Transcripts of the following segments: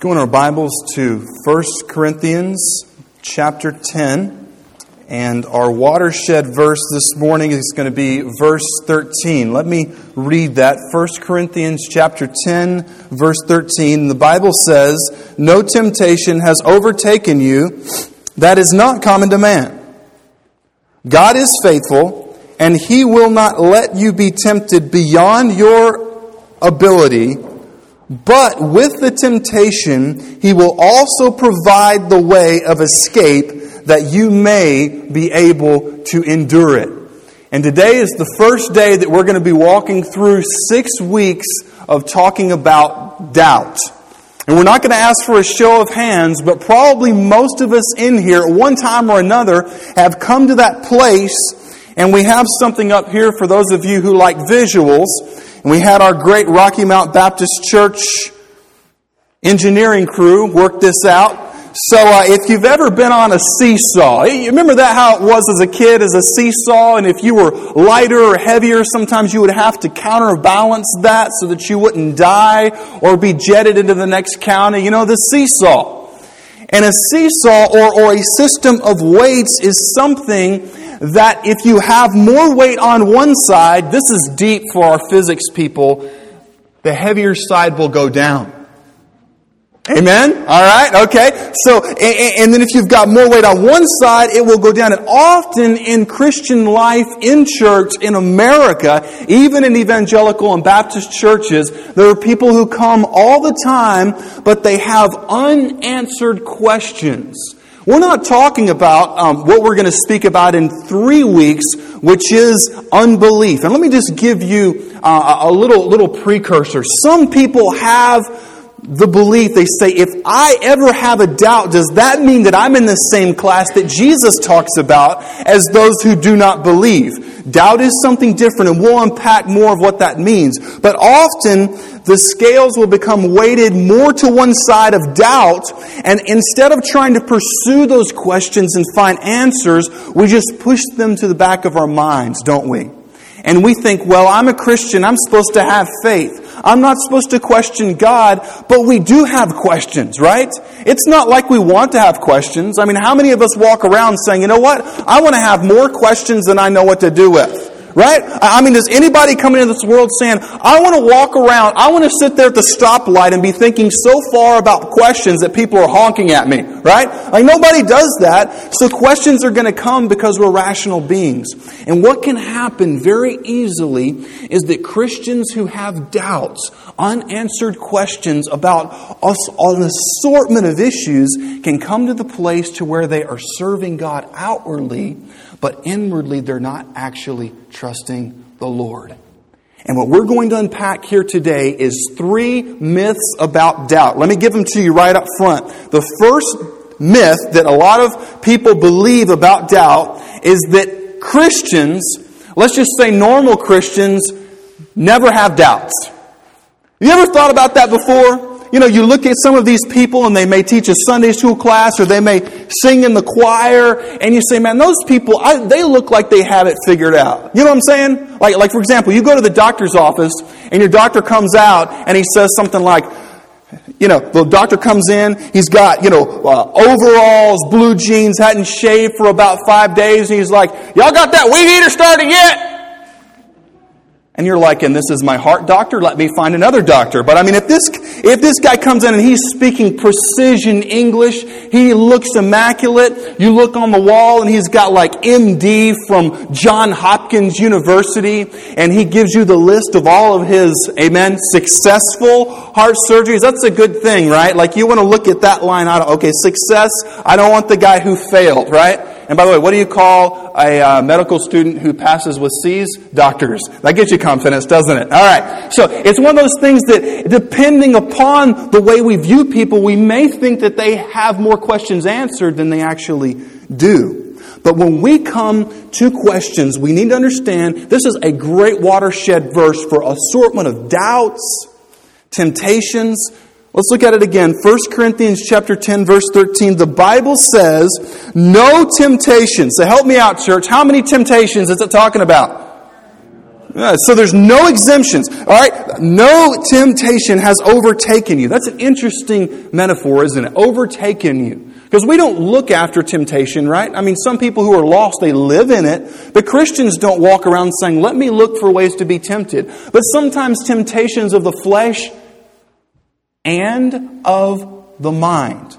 go in our Bibles to 1 Corinthians chapter 10. And our watershed verse this morning is going to be verse 13. Let me read that. 1 Corinthians chapter 10, verse 13. The Bible says, No temptation has overtaken you that is not common to man. God is faithful, and he will not let you be tempted beyond your ability but with the temptation, he will also provide the way of escape that you may be able to endure it. And today is the first day that we're going to be walking through six weeks of talking about doubt. And we're not going to ask for a show of hands, but probably most of us in here, at one time or another, have come to that place. And we have something up here for those of you who like visuals. And we had our great Rocky Mount Baptist Church engineering crew work this out. So uh, if you've ever been on a seesaw, you remember that how it was as a kid as a seesaw, and if you were lighter or heavier, sometimes you would have to counterbalance that so that you wouldn't die or be jetted into the next county. You know, the seesaw. And a seesaw or, or a system of weights is something that if you have more weight on one side, this is deep for our physics people, the heavier side will go down. Amen? All right, okay. So, and then if you've got more weight on one side, it will go down. And often in Christian life, in church, in America, even in evangelical and Baptist churches, there are people who come all the time, but they have unanswered questions. We're not talking about um, what we're going to speak about in three weeks, which is unbelief. And let me just give you uh, a little, little precursor. Some people have the belief, they say, if I ever have a doubt, does that mean that I'm in the same class that Jesus talks about as those who do not believe? Doubt is something different, and we'll unpack more of what that means. But often, the scales will become weighted more to one side of doubt, and instead of trying to pursue those questions and find answers, we just push them to the back of our minds, don't we? And we think, well, I'm a Christian, I'm supposed to have faith. I'm not supposed to question God, but we do have questions, right? It's not like we want to have questions. I mean, how many of us walk around saying, you know what? I want to have more questions than I know what to do with. Right? I mean, does anybody come into this world saying, I want to walk around, I want to sit there at the stoplight and be thinking so far about questions that people are honking at me? Right? Like, nobody does that. So questions are going to come because we're rational beings. And what can happen very easily is that Christians who have doubts, unanswered questions about us, an assortment of issues can come to the place to where they are serving God outwardly, but inwardly they're not actually trusting the Lord. And what we're going to unpack here today is three myths about doubt. Let me give them to you right up front. The first myth that a lot of people believe about doubt is that Christians, let's just say normal Christians, never have doubts. You ever thought about that before? You know, you look at some of these people and they may teach a Sunday school class or they may sing in the choir and you say, man, those people, I, they look like they have it figured out. You know what I'm saying? Like, like, for example, you go to the doctor's office and your doctor comes out and he says something like, you know, the doctor comes in, he's got, you know, uh, overalls, blue jeans, hadn't shaved for about five days, and he's like, y'all got that weed eater started yet? And you're like, and this is my heart doctor, let me find another doctor. But I mean, if this, if this guy comes in and he's speaking precision English, he looks immaculate, you look on the wall and he's got like MD from John Hopkins University, and he gives you the list of all of his, amen, successful heart surgeries, that's a good thing, right? Like you want to look at that line out, okay, success, I don't want the guy who failed, right? And by the way, what do you call a uh, medical student who passes with C's? Doctors. That gets you confidence, doesn't it? All right. So it's one of those things that, depending upon the way we view people, we may think that they have more questions answered than they actually do. But when we come to questions, we need to understand this is a great watershed verse for assortment of doubts, temptations, Let's look at it again. 1 Corinthians chapter 10 verse 13. The Bible says, "No temptation." So help me out, church. How many temptations is it talking about? Uh, so there's no exemptions. All right? No temptation has overtaken you. That's an interesting metaphor, isn't it? Overtaken you. Because we don't look after temptation, right? I mean, some people who are lost, they live in it. But Christians don't walk around saying, let me look for ways to be tempted. But sometimes temptations of the flesh and of the mind,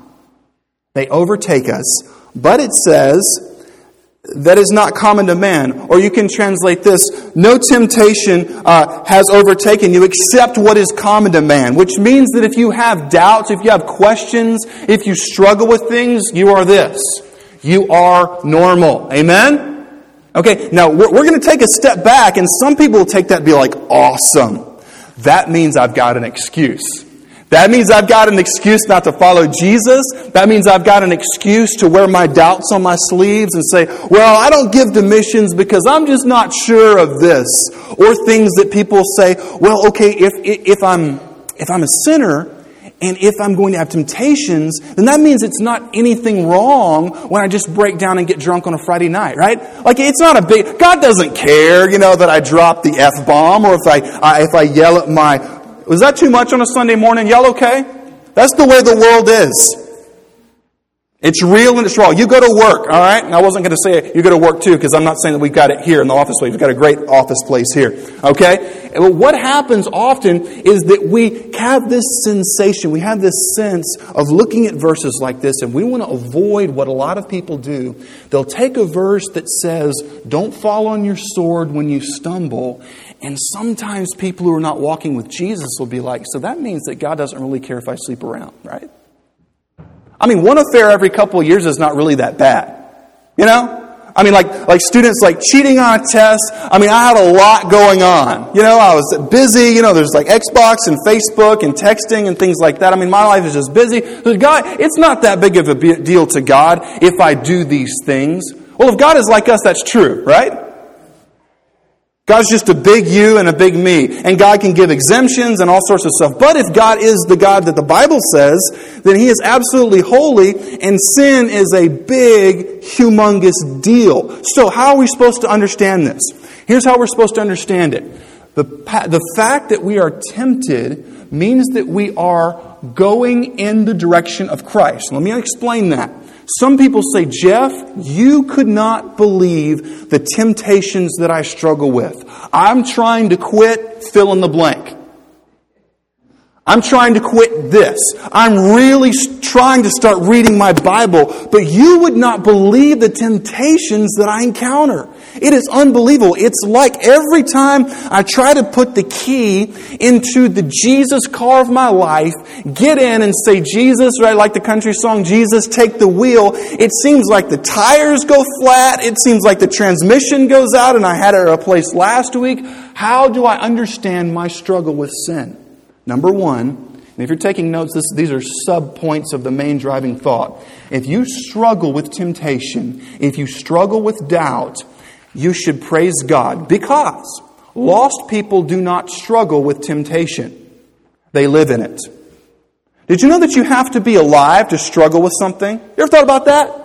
they overtake us. But it says, that is not common to man. Or you can translate this no temptation uh, has overtaken you except what is common to man, which means that if you have doubts, if you have questions, if you struggle with things, you are this. You are normal. Amen? Okay, now we're, we're going to take a step back, and some people will take that and be like, awesome. That means I've got an excuse. That means I've got an excuse not to follow Jesus. That means I've got an excuse to wear my doubts on my sleeves and say, well, I don't give to missions because I'm just not sure of this. Or things that people say, well, okay, if, if, I'm, if I'm a sinner and if I'm going to have temptations, then that means it's not anything wrong when I just break down and get drunk on a Friday night, right? Like it's not a big, God doesn't care, you know, that I drop the F bomb or if I, I if I yell at my was that too much on a Sunday morning? Y'all okay? That's the way the world is. It's real and it's raw. You go to work, all right? And I wasn't going to say you go to work too, because I'm not saying that we've got it here in the office place. We've got a great office place here, okay? And what happens often is that we have this sensation, we have this sense of looking at verses like this, and we want to avoid what a lot of people do. They'll take a verse that says, Don't fall on your sword when you stumble, and sometimes people who are not walking with Jesus will be like, so that means that God doesn't really care if I sleep around, right? I mean, one affair every couple of years is not really that bad. You know? I mean, like, like students like cheating on a test. I mean, I had a lot going on. You know, I was busy. You know, there's like Xbox and Facebook and texting and things like that. I mean, my life is just busy. So God, it's not that big of a deal to God if I do these things. Well, if God is like us, that's true, right? God's just a big you and a big me. And God can give exemptions and all sorts of stuff. But if God is the God that the Bible says, then He is absolutely holy, and sin is a big, humongous deal. So, how are we supposed to understand this? Here's how we're supposed to understand it the, the fact that we are tempted means that we are going in the direction of Christ. Let me explain that. Some people say, Jeff, you could not believe the temptations that I struggle with. I'm trying to quit, fill in the blank. I'm trying to quit this. I'm really trying to start reading my Bible, but you would not believe the temptations that I encounter. It is unbelievable. It's like every time I try to put the key into the Jesus car of my life, get in and say, Jesus, right, like the country song, Jesus, take the wheel, it seems like the tires go flat. It seems like the transmission goes out, and I had it replaced last week. How do I understand my struggle with sin? Number one, and if you're taking notes, this, these are sub points of the main driving thought. If you struggle with temptation, if you struggle with doubt, you should praise God because lost people do not struggle with temptation, they live in it. Did you know that you have to be alive to struggle with something? You ever thought about that?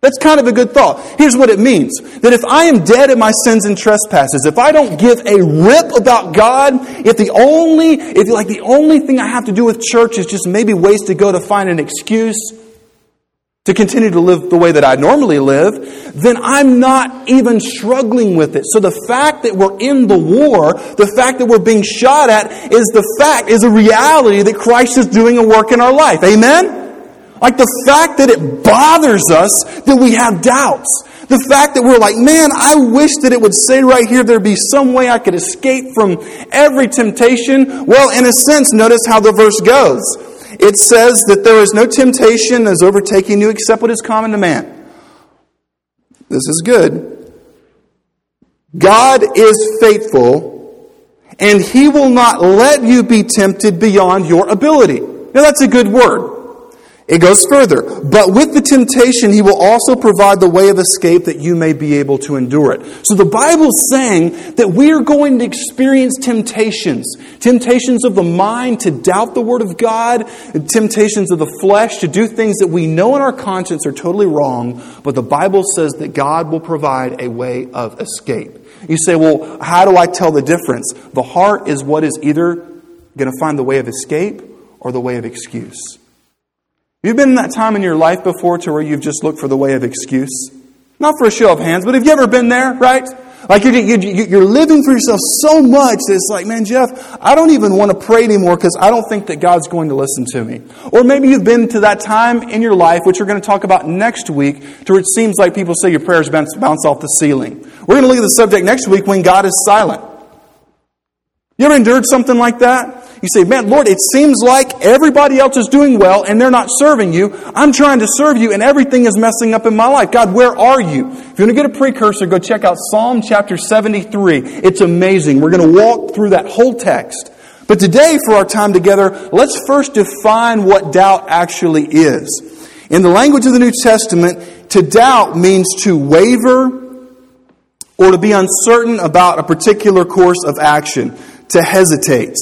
That's kind of a good thought. Here's what it means that if I am dead in my sins and trespasses, if I don't give a rip about God, if the only, if like the only thing I have to do with church is just maybe ways to go to find an excuse to continue to live the way that I normally live, then I'm not even struggling with it. So the fact that we're in the war, the fact that we're being shot at, is the fact, is a reality that Christ is doing a work in our life. Amen? Like the fact that it bothers us that we have doubts. The fact that we're like, man, I wish that it would say right here there'd be some way I could escape from every temptation. Well, in a sense, notice how the verse goes. It says that there is no temptation that is overtaking you except what is common to man. This is good. God is faithful, and He will not let you be tempted beyond your ability. Now, that's a good word. It goes further. But with the temptation, he will also provide the way of escape that you may be able to endure it. So the Bible's saying that we are going to experience temptations. Temptations of the mind to doubt the Word of God, temptations of the flesh to do things that we know in our conscience are totally wrong. But the Bible says that God will provide a way of escape. You say, well, how do I tell the difference? The heart is what is either going to find the way of escape or the way of excuse. You've been in that time in your life before to where you've just looked for the way of excuse? Not for a show of hands, but have you ever been there, right? Like you're, you're living for yourself so much that it's like, man, Jeff, I don't even want to pray anymore because I don't think that God's going to listen to me. Or maybe you've been to that time in your life, which we're going to talk about next week, to where it seems like people say your prayers bounce, bounce off the ceiling. We're going to look at the subject next week when God is silent. You ever endured something like that? You say, man, Lord, it seems like everybody else is doing well and they're not serving you. I'm trying to serve you and everything is messing up in my life. God, where are you? If you want to get a precursor, go check out Psalm chapter 73. It's amazing. We're going to walk through that whole text. But today, for our time together, let's first define what doubt actually is. In the language of the New Testament, to doubt means to waver or to be uncertain about a particular course of action, to hesitate.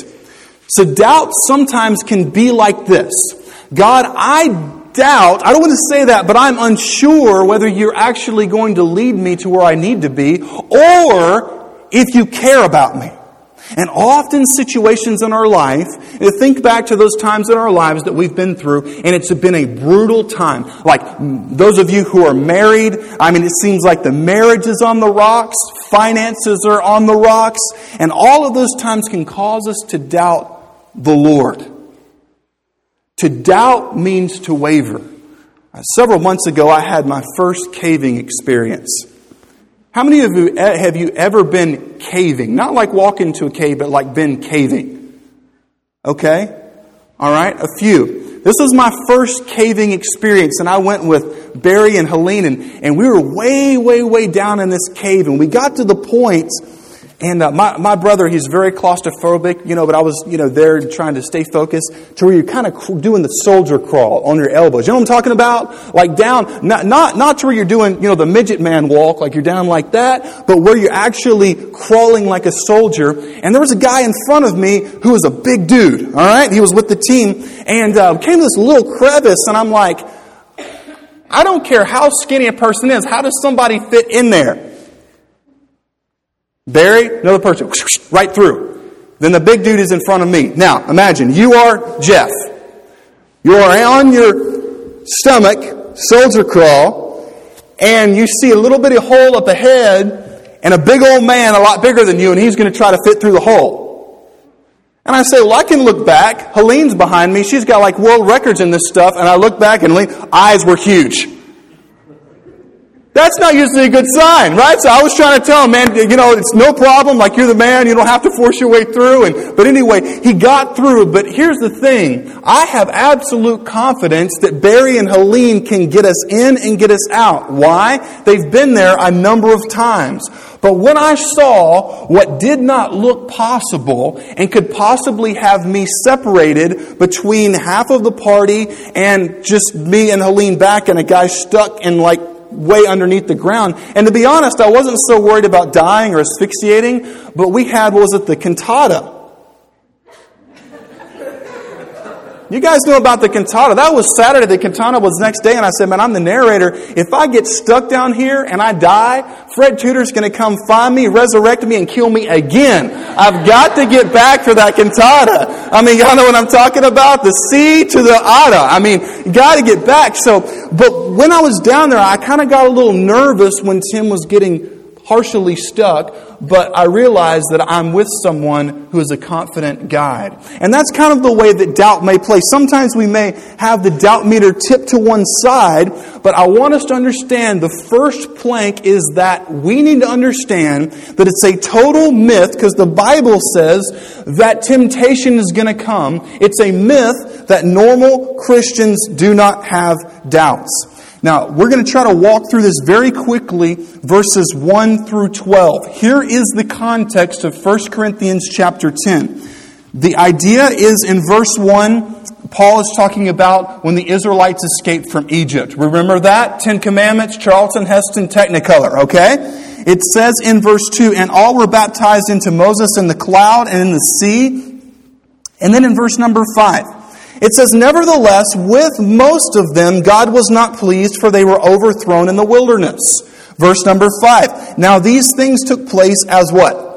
So doubt sometimes can be like this God, I doubt, I don't want to say that, but I'm unsure whether you're actually going to lead me to where I need to be or if you care about me. And often situations in our life, think back to those times in our lives that we've been through, and it's been a brutal time. Like those of you who are married, I mean, it seems like the marriage is on the rocks, finances are on the rocks, and all of those times can cause us to doubt the Lord. To doubt means to waver. Uh, several months ago, I had my first caving experience. How many of you have you ever been caving? Not like walking into a cave, but like been caving. Okay? All right, a few. This was my first caving experience, and I went with Barry and Helene, and, and we were way, way, way down in this cave, and we got to the point and uh, my, my brother, he's very claustrophobic, you know, but I was, you know, there trying to stay focused to where you're kind of doing the soldier crawl on your elbows. You know what I'm talking about? Like down, not, not, not to where you're doing, you know, the midget man walk, like you're down like that, but where you're actually crawling like a soldier. And there was a guy in front of me who was a big dude, all right? He was with the team and uh, came to this little crevice and I'm like, I don't care how skinny a person is, how does somebody fit in there? Barry, another person, right through. Then the big dude is in front of me. Now, imagine you are Jeff. You are on your stomach, soldier crawl, and you see a little bitty hole up ahead, and a big old man, a lot bigger than you, and he's going to try to fit through the hole. And I say, well, I can look back. Helene's behind me. She's got like world records in this stuff. And I look back, and Helene's eyes were huge. That's not usually a good sign, right? So I was trying to tell him, man, you know, it's no problem. Like you're the man. You don't have to force your way through. And, but anyway, he got through. But here's the thing. I have absolute confidence that Barry and Helene can get us in and get us out. Why? They've been there a number of times. But when I saw what did not look possible and could possibly have me separated between half of the party and just me and Helene back and a guy stuck in like way underneath the ground. And to be honest, I wasn't so worried about dying or asphyxiating, but we had, what was it, the cantata. You guys know about the cantata. That was Saturday. The cantata was next day, and I said, Man, I'm the narrator. If I get stuck down here and I die, Fred Tudor's going to come find me, resurrect me, and kill me again. I've got to get back for that cantata. I mean, y'all know what I'm talking about? The C to the Ada. I mean, got to get back. So, but when I was down there, I kind of got a little nervous when Tim was getting partially stuck, but I realize that I'm with someone who is a confident guide. And that's kind of the way that doubt may play. Sometimes we may have the doubt meter tipped to one side, but I want us to understand the first plank is that we need to understand that it's a total myth because the Bible says that temptation is going to come. It's a myth that normal Christians do not have doubts. Now, we're going to try to walk through this very quickly, verses 1 through 12. Here is the context of 1 Corinthians chapter 10. The idea is in verse 1, Paul is talking about when the Israelites escaped from Egypt. Remember that? Ten Commandments, Charlton Heston Technicolor, okay? It says in verse 2, and all were baptized into Moses in the cloud and in the sea. And then in verse number 5, it says, Nevertheless, with most of them God was not pleased, for they were overthrown in the wilderness. Verse number 5. Now these things took place as what?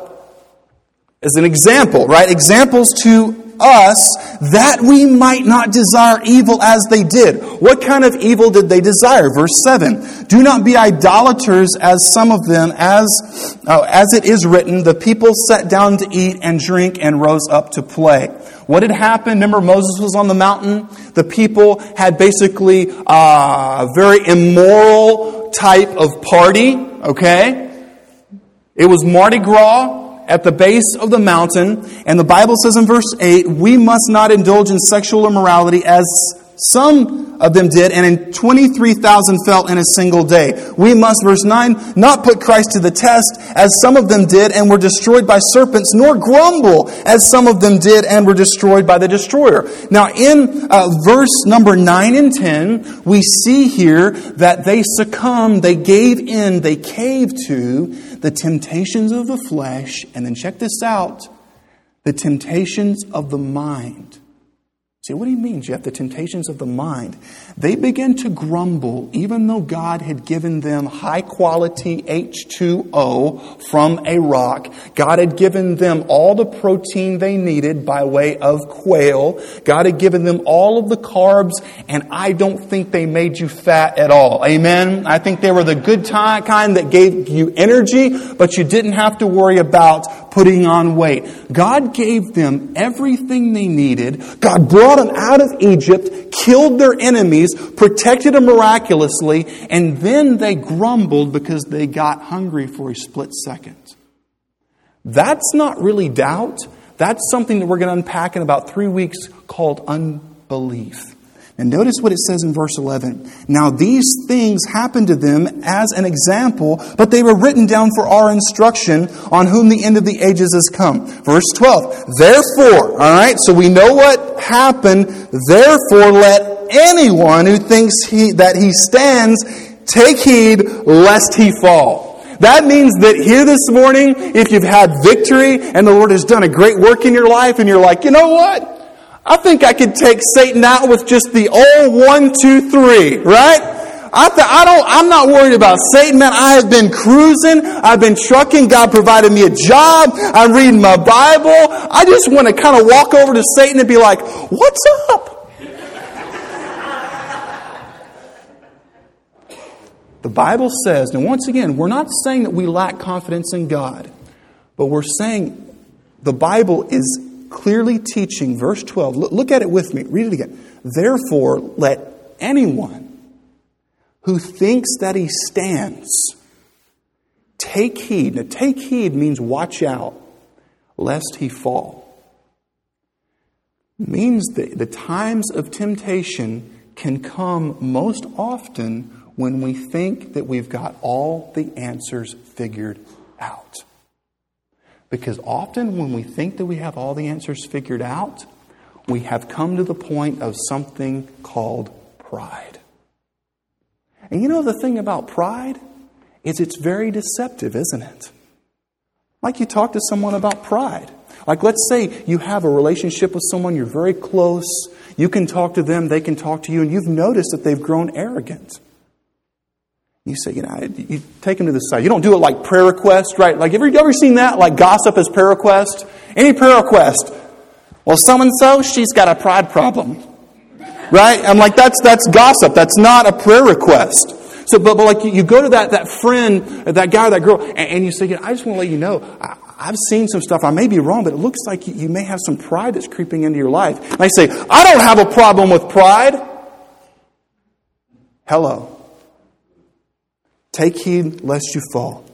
As an example, right? Examples to us that we might not desire evil as they did. What kind of evil did they desire? Verse 7. Do not be idolaters as some of them, as, uh, as it is written, the people sat down to eat and drink and rose up to play. What had happened? Remember, Moses was on the mountain. The people had basically uh, a very immoral type of party, okay? It was Mardi Gras at the base of the mountain, and the Bible says in verse 8, we must not indulge in sexual immorality as some of them did, and in 23,000 fell in a single day. We must, verse 9, not put Christ to the test, as some of them did and were destroyed by serpents, nor grumble, as some of them did and were destroyed by the destroyer. Now, in uh, verse number 9 and 10, we see here that they succumbed, they gave in, they caved to the temptations of the flesh, and then check this out the temptations of the mind. See, what do you mean, Jeff? The temptations of the mind. They begin to grumble even though God had given them high quality H2O from a rock. God had given them all the protein they needed by way of quail. God had given them all of the carbs, and I don't think they made you fat at all. Amen? I think they were the good kind that gave you energy, but you didn't have to worry about putting on weight. God gave them everything they needed. God brought them out of Egypt, killed their enemies, protected them miraculously, and then they grumbled because they got hungry for a split second. That's not really doubt. That's something that we're going to unpack in about three weeks called unbelief. And notice what it says in verse 11. Now these things happened to them as an example, but they were written down for our instruction on whom the end of the ages has come. Verse 12. Therefore, alright, so we know what happened. Therefore let anyone who thinks he, that he stands take heed lest he fall. That means that here this morning, if you've had victory and the Lord has done a great work in your life and you're like, you know what? I think I could take Satan out with just the old one, two, three, right? I, th- I don't, I'm not worried about Satan, man. I have been cruising. I've been trucking. God provided me a job. I'm reading my Bible. I just want to kind of walk over to Satan and be like, what's up? the Bible says, and once again, we're not saying that we lack confidence in God, but we're saying the Bible is clearly teaching, verse 12, look, at it with me, read it again. Therefore, let anyone who thinks that he stands take heed. Now, take heed means watch out, lest he fall. Means that the times of temptation can come most often when we think that we've got all the answers figured out. Because often when we think that we have all the answers figured out, we have come to the point of something called pride. And you know the thing about pride is it's very deceptive, isn't it? Like you talk to someone about pride. Like let's say you have a relationship with someone, you're very close, you can talk to them, they can talk to you, and you've noticed that they've grown arrogant. You say, you know, you take them to the side. You don't do it like prayer request, right? Like, have you ever seen that? Like gossip as prayer request? Any prayer request? Well, so and so, she's got a pride problem. Right? I'm like, that's, that's gossip. That's not a prayer request. So, but, but like, you, you go to that, that friend, that guy that girl, and, and you say, you know, I just want to let you know, I, I've seen some stuff. I may be wrong, but it looks like you, you may have some pride that's creeping into your life. And I say, I don't have a problem with pride. Hello. Take heed lest you fall.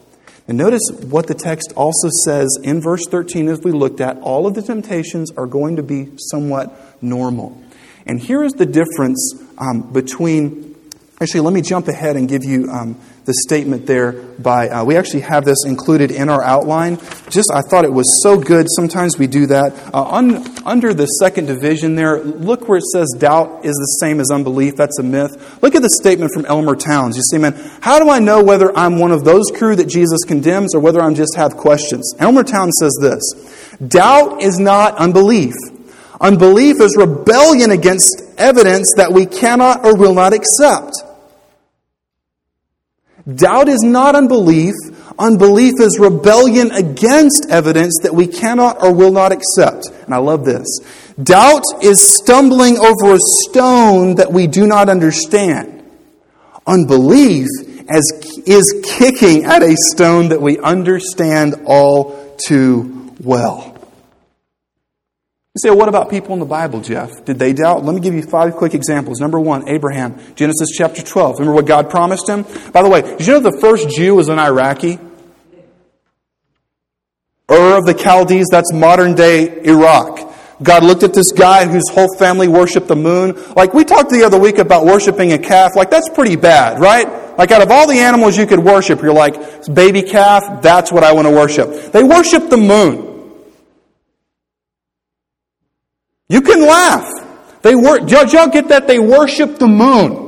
And notice what the text also says in verse 13 as we looked at. All of the temptations are going to be somewhat normal. And here is the difference um, between. Actually, let me jump ahead and give you um, the statement there by, uh, we actually have this included in our outline. Just, I thought it was so good. Sometimes we do that. Uh, un, under the second division there, look where it says doubt is the same as unbelief. That's a myth. Look at the statement from Elmer Towns. You see, man, how do I know whether I'm one of those crew that Jesus condemns or whether I'm just have questions? Elmer Towns says this Doubt is not unbelief. Unbelief is rebellion against evidence that we cannot or will not accept. Doubt is not unbelief. Unbelief is rebellion against evidence that we cannot or will not accept. And I love this. Doubt is stumbling over a stone that we do not understand. Unbelief as, is kicking at a stone that we understand all too well. You say, what about people in the Bible, Jeff? Did they doubt? Let me give you five quick examples. Number one, Abraham, Genesis chapter 12. Remember what God promised him? By the way, did you know the first Jew was an Iraqi? Ur of the Chaldees, that's modern day Iraq. God looked at this guy whose whole family worshiped the moon. Like we talked the other week about worshiping a calf. Like that's pretty bad, right? Like out of all the animals you could worship, you're like, baby calf, that's what I want to worship. They worship the moon. You can laugh. They wor- Did y'all get that? They worship the moon.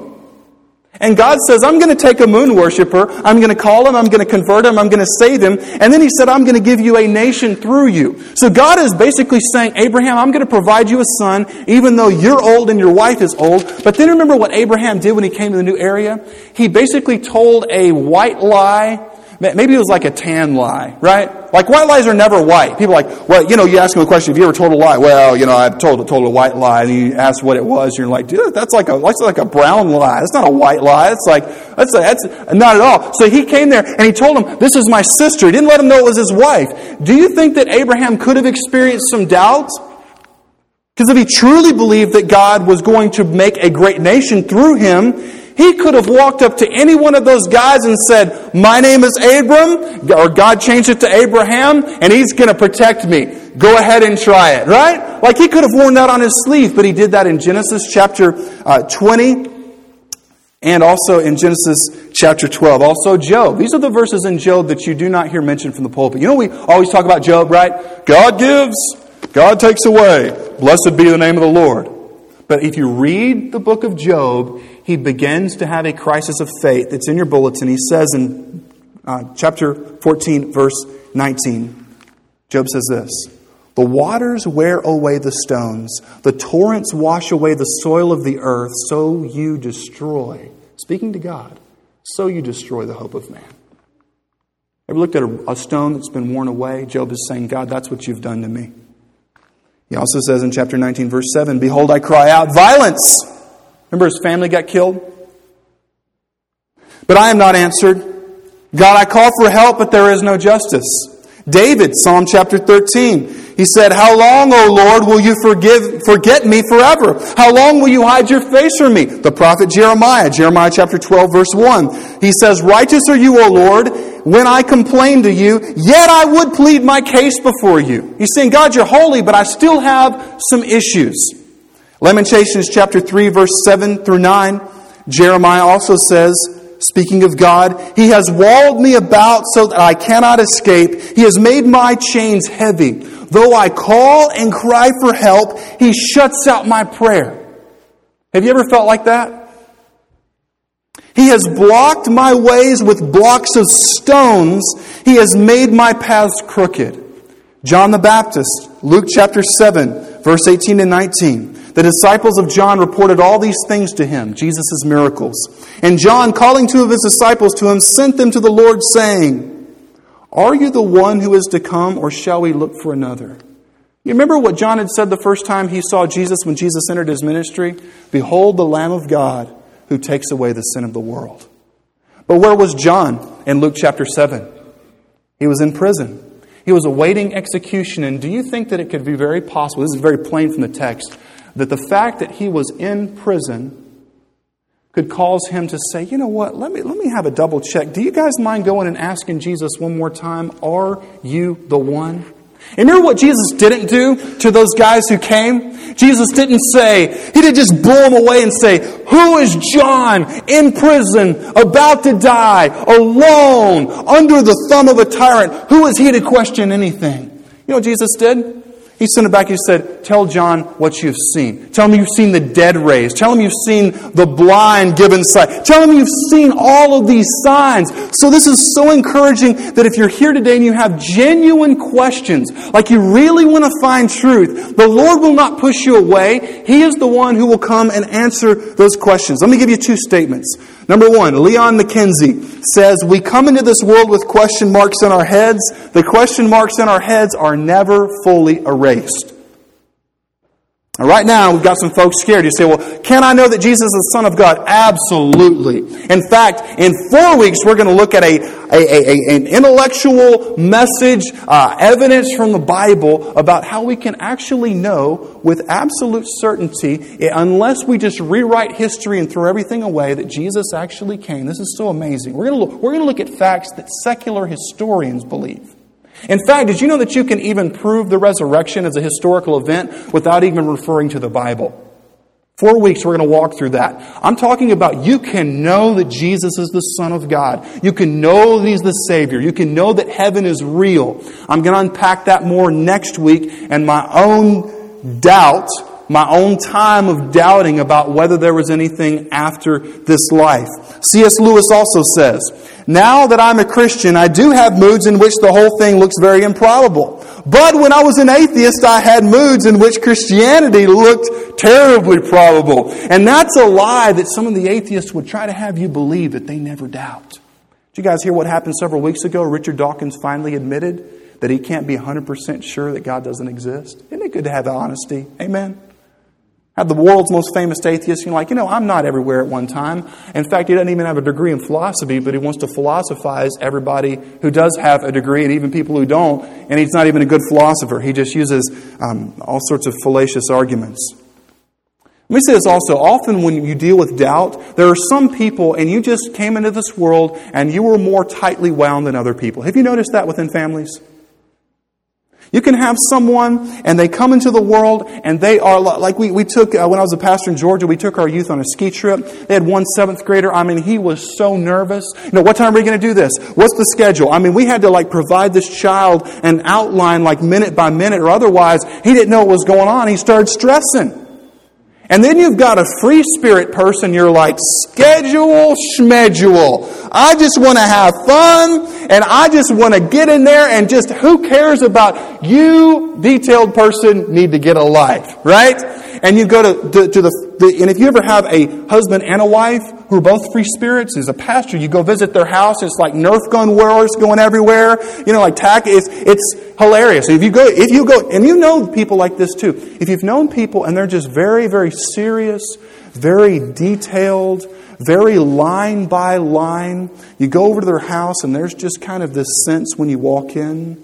And God says, I'm going to take a moon worshiper. I'm going to call him. I'm going to convert him. I'm going to save him. And then he said, I'm going to give you a nation through you. So God is basically saying, Abraham, I'm going to provide you a son, even though you're old and your wife is old. But then remember what Abraham did when he came to the new area? He basically told a white lie Maybe it was like a tan lie, right? Like white lies are never white. People are like, well, you know, you ask them a question, have you ever told a lie? Well, you know, I've told, told a white lie, and you ask what it was, and you're like, dude, that's like a, that's like a brown lie. That's not a white lie. It's like, that's, a, that's not at all. So he came there and he told him, this is my sister. He didn't let him know it was his wife. Do you think that Abraham could have experienced some doubts? Because if he truly believed that God was going to make a great nation through him, he could have walked up to any one of those guys and said, My name is Abram, or God changed it to Abraham, and he's going to protect me. Go ahead and try it, right? Like he could have worn that on his sleeve, but he did that in Genesis chapter uh, 20 and also in Genesis chapter 12. Also, Job. These are the verses in Job that you do not hear mentioned from the pulpit. You know, we always talk about Job, right? God gives, God takes away. Blessed be the name of the Lord. But if you read the book of Job, he begins to have a crisis of faith. It's in your bulletin. He says in uh, chapter 14, verse 19, Job says this The waters wear away the stones, the torrents wash away the soil of the earth, so you destroy. Speaking to God, so you destroy the hope of man. Ever looked at a, a stone that's been worn away? Job is saying, God, that's what you've done to me. He also says in chapter 19, verse 7, Behold, I cry out, violence! Remember his family got killed? But I am not answered. God, I call for help, but there is no justice. David, Psalm chapter 13, he said, How long, O Lord, will you forgive, forget me forever? How long will you hide your face from me? The prophet Jeremiah, Jeremiah chapter 12, verse 1, he says, Righteous are you, O Lord, when I complain to you, yet I would plead my case before you. He's saying, God, you're holy, but I still have some issues. Lamentations chapter 3, verse 7 through 9, Jeremiah also says, speaking of God, He has walled me about so that I cannot escape. He has made my chains heavy. Though I call and cry for help, He shuts out my prayer. Have you ever felt like that? He has blocked my ways with blocks of stones. He has made my paths crooked. John the Baptist, Luke chapter 7, verse 18 and 19. The disciples of John reported all these things to him, Jesus' miracles. And John, calling two of his disciples to him, sent them to the Lord, saying, Are you the one who is to come, or shall we look for another? You remember what John had said the first time he saw Jesus when Jesus entered his ministry? Behold the Lamb of God who takes away the sin of the world. But where was John in Luke chapter 7? He was in prison. He was awaiting execution. And do you think that it could be very possible? This is very plain from the text that the fact that he was in prison could cause him to say, you know what, let me, let me have a double check. Do you guys mind going and asking Jesus one more time, are you the one? And remember what Jesus didn't do to those guys who came? Jesus didn't say, He didn't just blow them away and say, Who is John in prison, about to die, alone, under the thumb of a tyrant? Who is he to question anything? You know what Jesus did? He sent it back. He said, Tell John what you've seen. Tell him you've seen the dead raised. Tell him you've seen the blind given sight. Tell him you've seen all of these signs. So, this is so encouraging that if you're here today and you have genuine questions, like you really want to find truth, the Lord will not push you away. He is the one who will come and answer those questions. Let me give you two statements. Number one, Leon McKenzie says, We come into this world with question marks in our heads. The question marks in our heads are never fully erased Now, right now, we've got some folks scared. You say, well, can I know that Jesus is the Son of God? Absolutely. In fact, in four weeks, we're going to look at a, a, a an intellectual message, uh, evidence from the Bible about how we can actually know with absolute certainty, unless we just rewrite history and throw everything away, that Jesus actually came. This is so amazing. We're going to look, we're going to look at facts that secular historians believe. In fact, did you know that you can even prove the resurrection as a historical event without even referring to the Bible? Four weeks, we're going to walk through that. I'm talking about you can know that Jesus is the Son of God. You can know that He's the Savior. You can know that heaven is real. I'm going to unpack that more next week and my own doubt my own time of doubting about whether there was anything after this life. C.S. Lewis also says, Now that I'm a Christian, I do have moods in which the whole thing looks very improbable. But when I was an atheist, I had moods in which Christianity looked terribly probable. And that's a lie that some of the atheists would try to have you believe that they never doubt. Did you guys hear what happened several weeks ago? Richard Dawkins finally admitted that he can't be 100% sure that God doesn't exist. Isn't it good to have honesty? Amen. Have the world's most famous atheist, you're like, you know, I'm not everywhere at one time. In fact, he doesn't even have a degree in philosophy, but he wants to philosophize everybody who does have a degree and even people who don't, and he's not even a good philosopher. He just uses um, all sorts of fallacious arguments. Let me say this also. Often when you deal with doubt, there are some people, and you just came into this world and you were more tightly wound than other people. Have you noticed that within families? You can have someone and they come into the world and they are like we, we took, uh, when I was a pastor in Georgia, we took our youth on a ski trip. They had one seventh grader. I mean, he was so nervous. You know, what time are we going to do this? What's the schedule? I mean, we had to like provide this child an outline like minute by minute or otherwise he didn't know what was going on. He started stressing. And then you've got a free spirit person, you're like, schedule, schmedule. I just want to have fun, and I just want to get in there and just, who cares about you, detailed person, need to get a life, right? And you go to, to, to the the, and if you ever have a husband and a wife who are both free spirits, as a pastor, you go visit their house, it's like Nerf gun wars going everywhere, you know, like tack, it's, it's hilarious. If you go, if you go, and you know people like this too. If you've known people and they're just very, very serious, very detailed, very line by line, you go over to their house and there's just kind of this sense when you walk in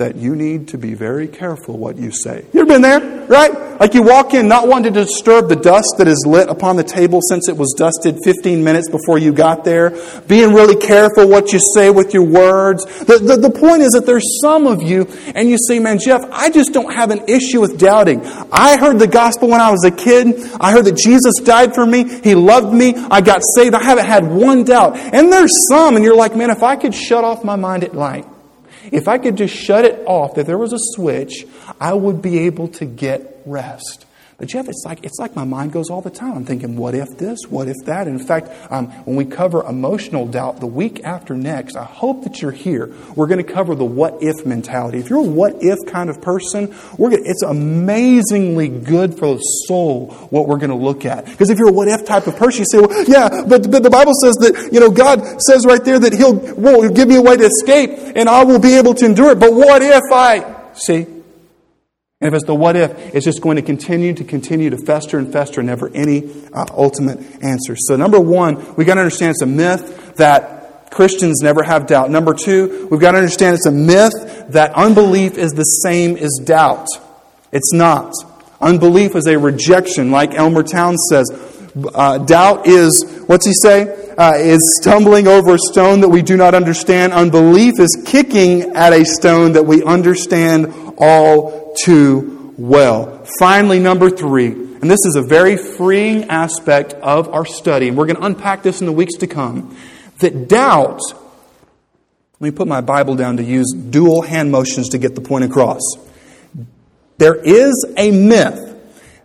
that you need to be very careful what you say. You ever been there? Right? Like you walk in not wanting to disturb the dust that is lit upon the table since it was dusted 15 minutes before you got there. Being really careful what you say with your words. The, the, the point is that there's some of you, and you say, man, Jeff, I just don't have an issue with doubting. I heard the gospel when I was a kid. I heard that Jesus died for me. He loved me. I got saved. I haven't had one doubt. And there's some, and you're like, man, if I could shut off my mind at night, if I could just shut it off, if there was a switch, I would be able to get rest. Jeff, it's like it's like my mind goes all the time. I'm thinking, what if this? What if that? And in fact, um, when we cover emotional doubt the week after next, I hope that you're here. We're going to cover the what if mentality. If you're a what if kind of person, we're gonna, it's amazingly good for the soul what we're going to look at. Because if you're a what if type of person, you say, well, yeah, but, but the Bible says that you know God says right there that He'll will give me a way to escape, and I will be able to endure it. But what if I see? And if it's the what if, it's just going to continue to continue to fester and fester, never any uh, ultimate answer. So, number one, we've got to understand it's a myth that Christians never have doubt. Number two, we've got to understand it's a myth that unbelief is the same as doubt. It's not. Unbelief is a rejection, like Elmer Towns says. Uh, doubt is, what's he say? Uh, is stumbling over a stone that we do not understand. Unbelief is kicking at a stone that we understand all too well. Finally, number three, and this is a very freeing aspect of our study, and we're going to unpack this in the weeks to come, that doubt, let me put my Bible down to use dual hand motions to get the point across. There is a myth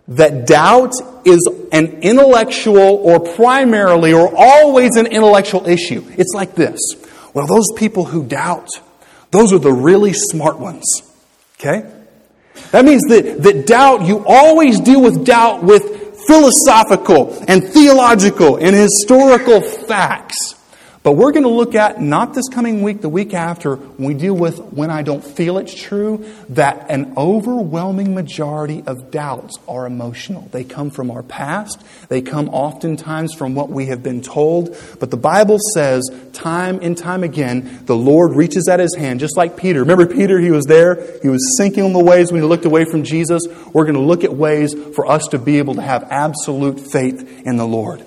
that doubt is an intellectual or primarily or always an intellectual issue. It's like this. Well, those people who doubt, those are the really smart ones. Okay? That means that, that doubt, you always deal with doubt with philosophical and theological and historical facts. But we're going to look at, not this coming week, the week after, when we deal with when I don't feel it's true, that an overwhelming majority of doubts are emotional. They come from our past. They come oftentimes from what we have been told. But the Bible says, time and time again, the Lord reaches out his hand, just like Peter. Remember Peter? He was there. He was sinking on the waves when he looked away from Jesus. We're going to look at ways for us to be able to have absolute faith in the Lord.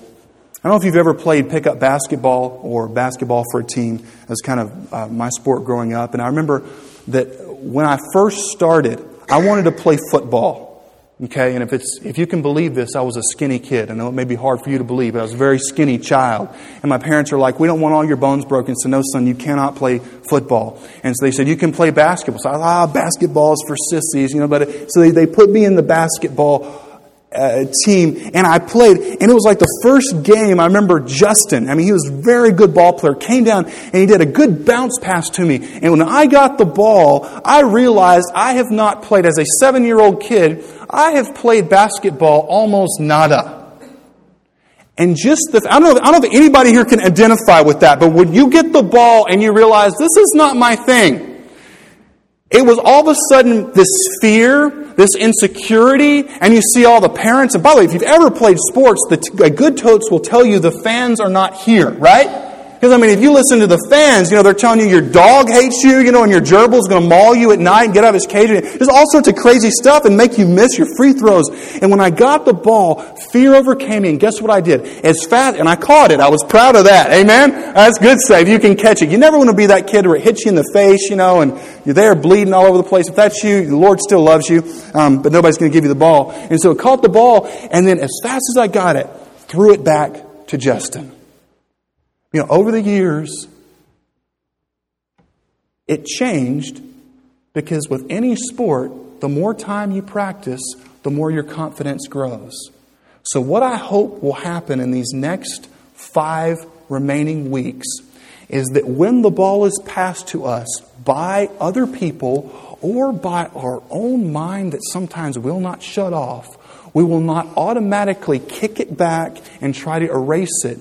I don't know if you've ever played pickup basketball or basketball for a team. That kind of uh, my sport growing up. And I remember that when I first started, I wanted to play football. Okay, and if it's if you can believe this, I was a skinny kid. I know it may be hard for you to believe, but I was a very skinny child. And my parents are like, "We don't want all your bones broken, so no, son, you cannot play football." And so they said, "You can play basketball." So I thought, "Ah, basketball is for sissies," you know. But so they, they put me in the basketball uh, team and I played and it was like the first game I remember Justin I mean he was a very good ball player came down and he did a good bounce pass to me. And when I got the ball I realized I have not played as a 7 year old kid I have played basketball almost nada. And just the, I don't, know, I don't know if anybody here can identify with that, but when you get the ball and you realize this is not my thing, it was all of a sudden this fear, this insecurity, and you see all the parents. And by the way, if you've ever played sports, the a good totes will tell you the fans are not here, right? Because, I mean, if you listen to the fans, you know, they're telling you your dog hates you, you know, and your gerbil's going to maul you at night and get out of his cage. There's all sorts of crazy stuff and make you miss your free throws. And when I got the ball, fear overcame me. And guess what I did? As fast, and I caught it. I was proud of that. Amen? That's good save. You can catch it. You never want to be that kid where it hits you in the face, you know, and you're there bleeding all over the place. If that's you, the Lord still loves you, um, but nobody's going to give you the ball. And so I caught the ball, and then as fast as I got it, threw it back to Justin. You know, over the years, it changed because with any sport, the more time you practice, the more your confidence grows. So, what I hope will happen in these next five remaining weeks is that when the ball is passed to us by other people or by our own mind that sometimes will not shut off, we will not automatically kick it back and try to erase it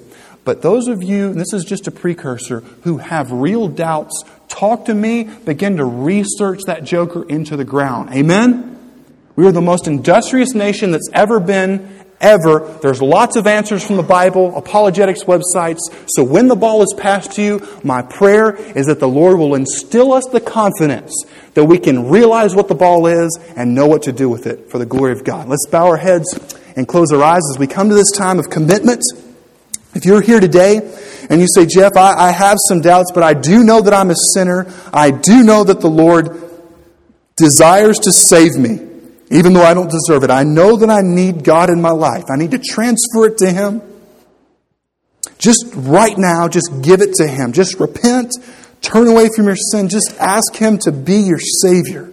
but those of you, this is just a precursor, who have real doubts, talk to me, begin to research that joker into the ground. Amen? We are the most industrious nation that's ever been, ever. There's lots of answers from the Bible, apologetics websites. So when the ball is passed to you, my prayer is that the Lord will instill us the confidence that we can realize what the ball is and know what to do with it for the glory of God. Let's bow our heads and close our eyes as we come to this time of commitment. If you're here today and you say, Jeff, I, I, have some doubts, but I do know that I'm a sinner, I do know that the Lord desires to save me, even though I don't deserve it. I know that I need God in my life. I need to transfer it to Him. Just right now, just give it to Him. Just repent, turn away from your sin, just ask Him to be your Savior.